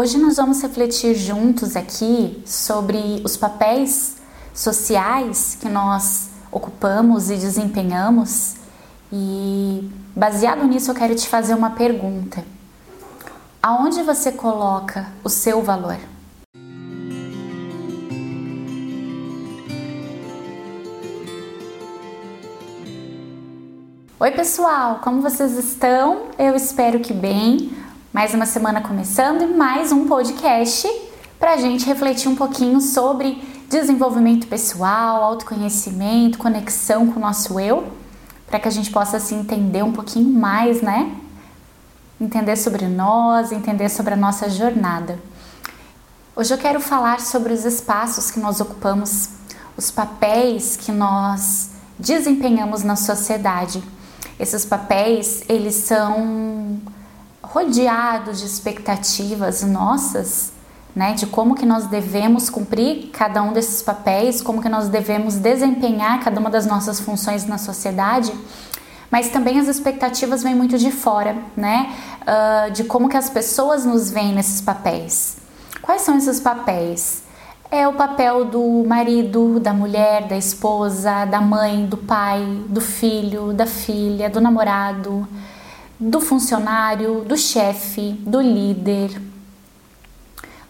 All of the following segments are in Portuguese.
Hoje nós vamos refletir juntos aqui sobre os papéis sociais que nós ocupamos e desempenhamos. E baseado nisso, eu quero te fazer uma pergunta: aonde você coloca o seu valor? Oi, pessoal, como vocês estão? Eu espero que bem. Mais uma semana começando e mais um podcast para a gente refletir um pouquinho sobre desenvolvimento pessoal, autoconhecimento, conexão com o nosso eu, para que a gente possa assim entender um pouquinho mais, né? Entender sobre nós, entender sobre a nossa jornada. Hoje eu quero falar sobre os espaços que nós ocupamos, os papéis que nós desempenhamos na sociedade esses papéis, eles são rodeados de expectativas nossas, né, de como que nós devemos cumprir cada um desses papéis, como que nós devemos desempenhar cada uma das nossas funções na sociedade, mas também as expectativas vêm muito de fora, né, uh, de como que as pessoas nos veem nesses papéis. Quais são esses papéis? é o papel do marido, da mulher, da esposa, da mãe, do pai, do filho, da filha, do namorado, do funcionário, do chefe, do líder,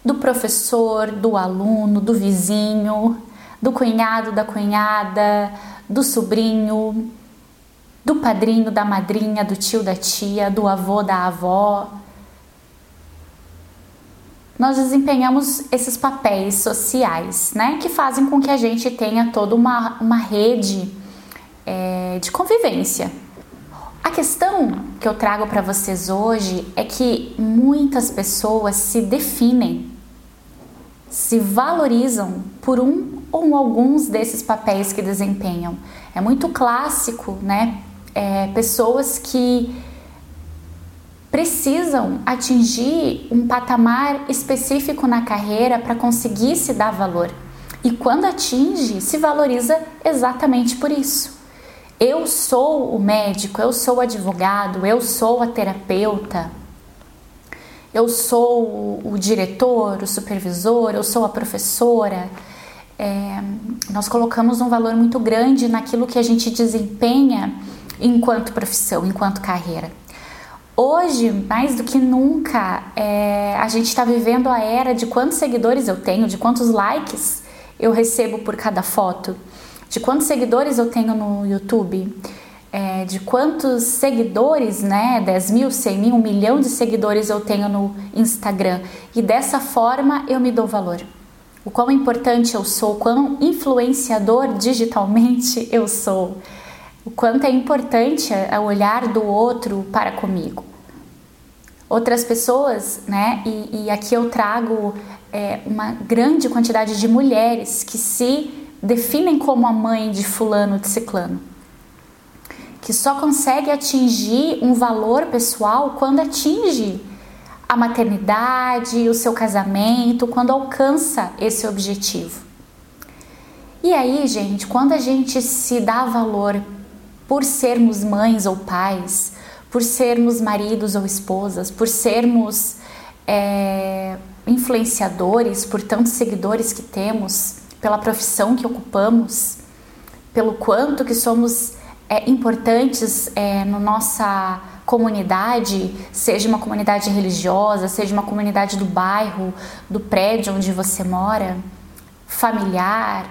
do professor, do aluno, do vizinho, do cunhado, da cunhada, do sobrinho, do padrinho, da madrinha, do tio, da tia, do avô, da avó, nós desempenhamos esses papéis sociais, né, que fazem com que a gente tenha toda uma, uma rede é, de convivência. A questão que eu trago para vocês hoje é que muitas pessoas se definem, se valorizam por um ou alguns desses papéis que desempenham. É muito clássico, né? É, pessoas que precisam atingir um patamar específico na carreira para conseguir se dar valor. E quando atinge, se valoriza exatamente por isso. Eu sou o médico, eu sou o advogado, eu sou a terapeuta, eu sou o, diretor, o supervisor, eu sou a professora. É, nós colocamos um valor muito grande naquilo que a gente desempenha enquanto profissão, enquanto carreira. Hoje, mais do que nunca, é, a gente está vivendo a era de quantos seguidores eu tenho, de quantos likes eu recebo por cada foto, de quantos seguidores eu tenho no YouTube, é, de quantos seguidores, né, 10 mil, 100 mil, 1 milhão de seguidores eu tenho no Instagram. E dessa forma eu me dou valor. O quão importante eu sou, o quão influenciador digitalmente eu sou o quanto é importante o olhar do outro para comigo outras pessoas, né? E, e aqui eu trago é, uma grande quantidade de mulheres que se definem como a mãe de fulano de ciclano, que só consegue atingir um valor pessoal quando atinge a maternidade, o seu casamento, quando alcança esse objetivo. E aí, gente, quando a gente se dá valor por sermos mães ou pais, por sermos maridos ou esposas, por sermos é, influenciadores, por tantos seguidores que temos, pela profissão que ocupamos, pelo quanto que somos é, importantes é, na nossa comunidade, seja uma comunidade religiosa, seja uma comunidade do bairro, do prédio onde você mora, familiar,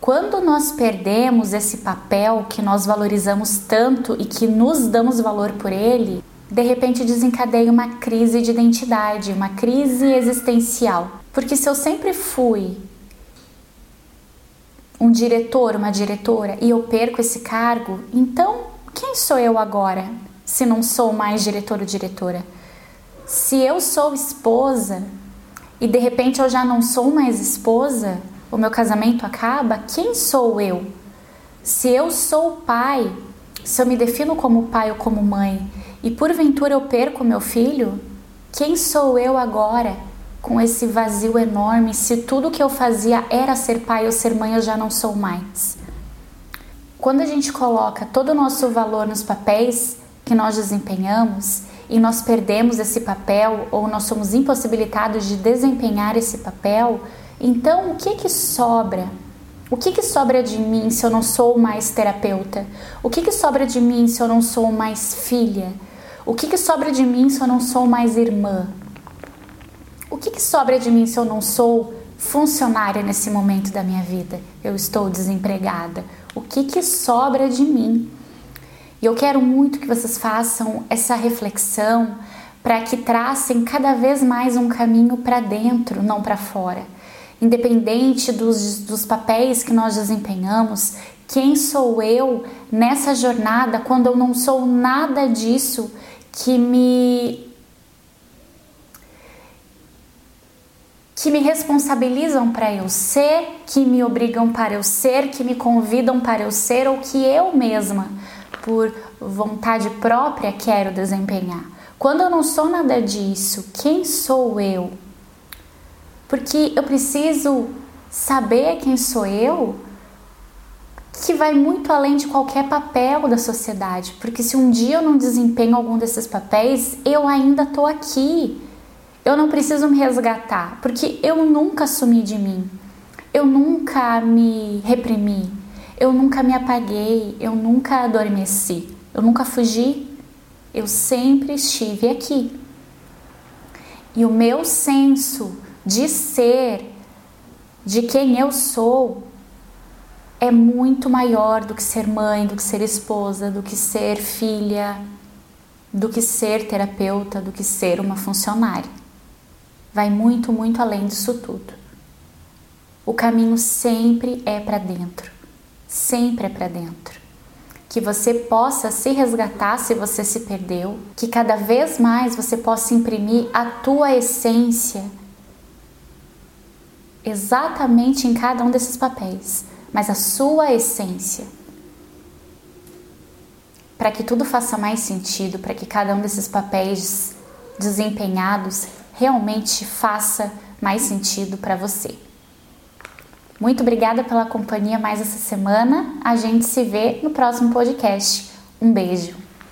quando nós perdemos esse papel que nós valorizamos tanto e que nos damos valor por ele, de repente desencadeia uma crise de identidade, uma crise existencial. Porque se eu sempre fui um diretor, uma diretora e eu perco esse cargo, então quem sou eu agora se não sou mais diretor ou diretora? Se eu sou esposa e de repente eu já não sou mais esposa, o meu casamento acaba, quem sou eu? Se eu sou pai, se eu me defino como pai ou como mãe e porventura eu perco meu filho, quem sou eu agora com esse vazio enorme se tudo que eu fazia era ser pai ou ser mãe eu já não sou mais? Quando a gente coloca todo o nosso valor nos papéis que nós desempenhamos e nós perdemos esse papel ou nós somos impossibilitados de desempenhar esse papel, então o que que sobra? O que que sobra de mim se eu não sou mais terapeuta? O que que sobra de mim se eu não sou mais filha? O que que sobra de mim se eu não sou mais irmã? Que que sobra de mim se eu não sou funcionária nesse momento da minha vida? Eu estou desempregada. O que que sobra de mim? E eu quero muito que vocês façam essa reflexão para que tracem cada vez mais um caminho para dentro, não para fora. Independente dos, dos papéis que nós desempenhamos, quem sou eu nessa jornada quando eu não sou nada disso que me que me responsabilizam para eu ser, que me obrigam para eu ser, que me convidam para eu ser ou que eu mesma por vontade própria quero desempenhar. Quando eu não sou nada disso, quem sou eu? Porque eu preciso saber quem sou eu, que vai muito além de qualquer papel da sociedade. Porque se um dia eu não desempenho algum desses papéis, eu ainda estou aqui. Eu não preciso me resgatar, porque eu nunca sumi de mim. Eu nunca me reprimi. Eu nunca me apaguei, eu nunca adormeci, eu nunca fugi, eu sempre estive aqui. E o meu senso de ser, de quem eu sou, é muito maior do que ser mãe, do que ser esposa, do que ser filha, do que ser terapeuta, do que ser uma funcionária. Vai muito, muito além disso tudo. O caminho sempre é para dentro sempre é para dentro. Que você possa se resgatar se você se perdeu, que cada vez mais você possa imprimir a tua essência exatamente em cada um desses papéis, mas a sua essência. Para que tudo faça mais sentido, para que cada um desses papéis desempenhados realmente faça mais sentido para você. Muito obrigada pela companhia mais essa semana. A gente se vê no próximo podcast. Um beijo.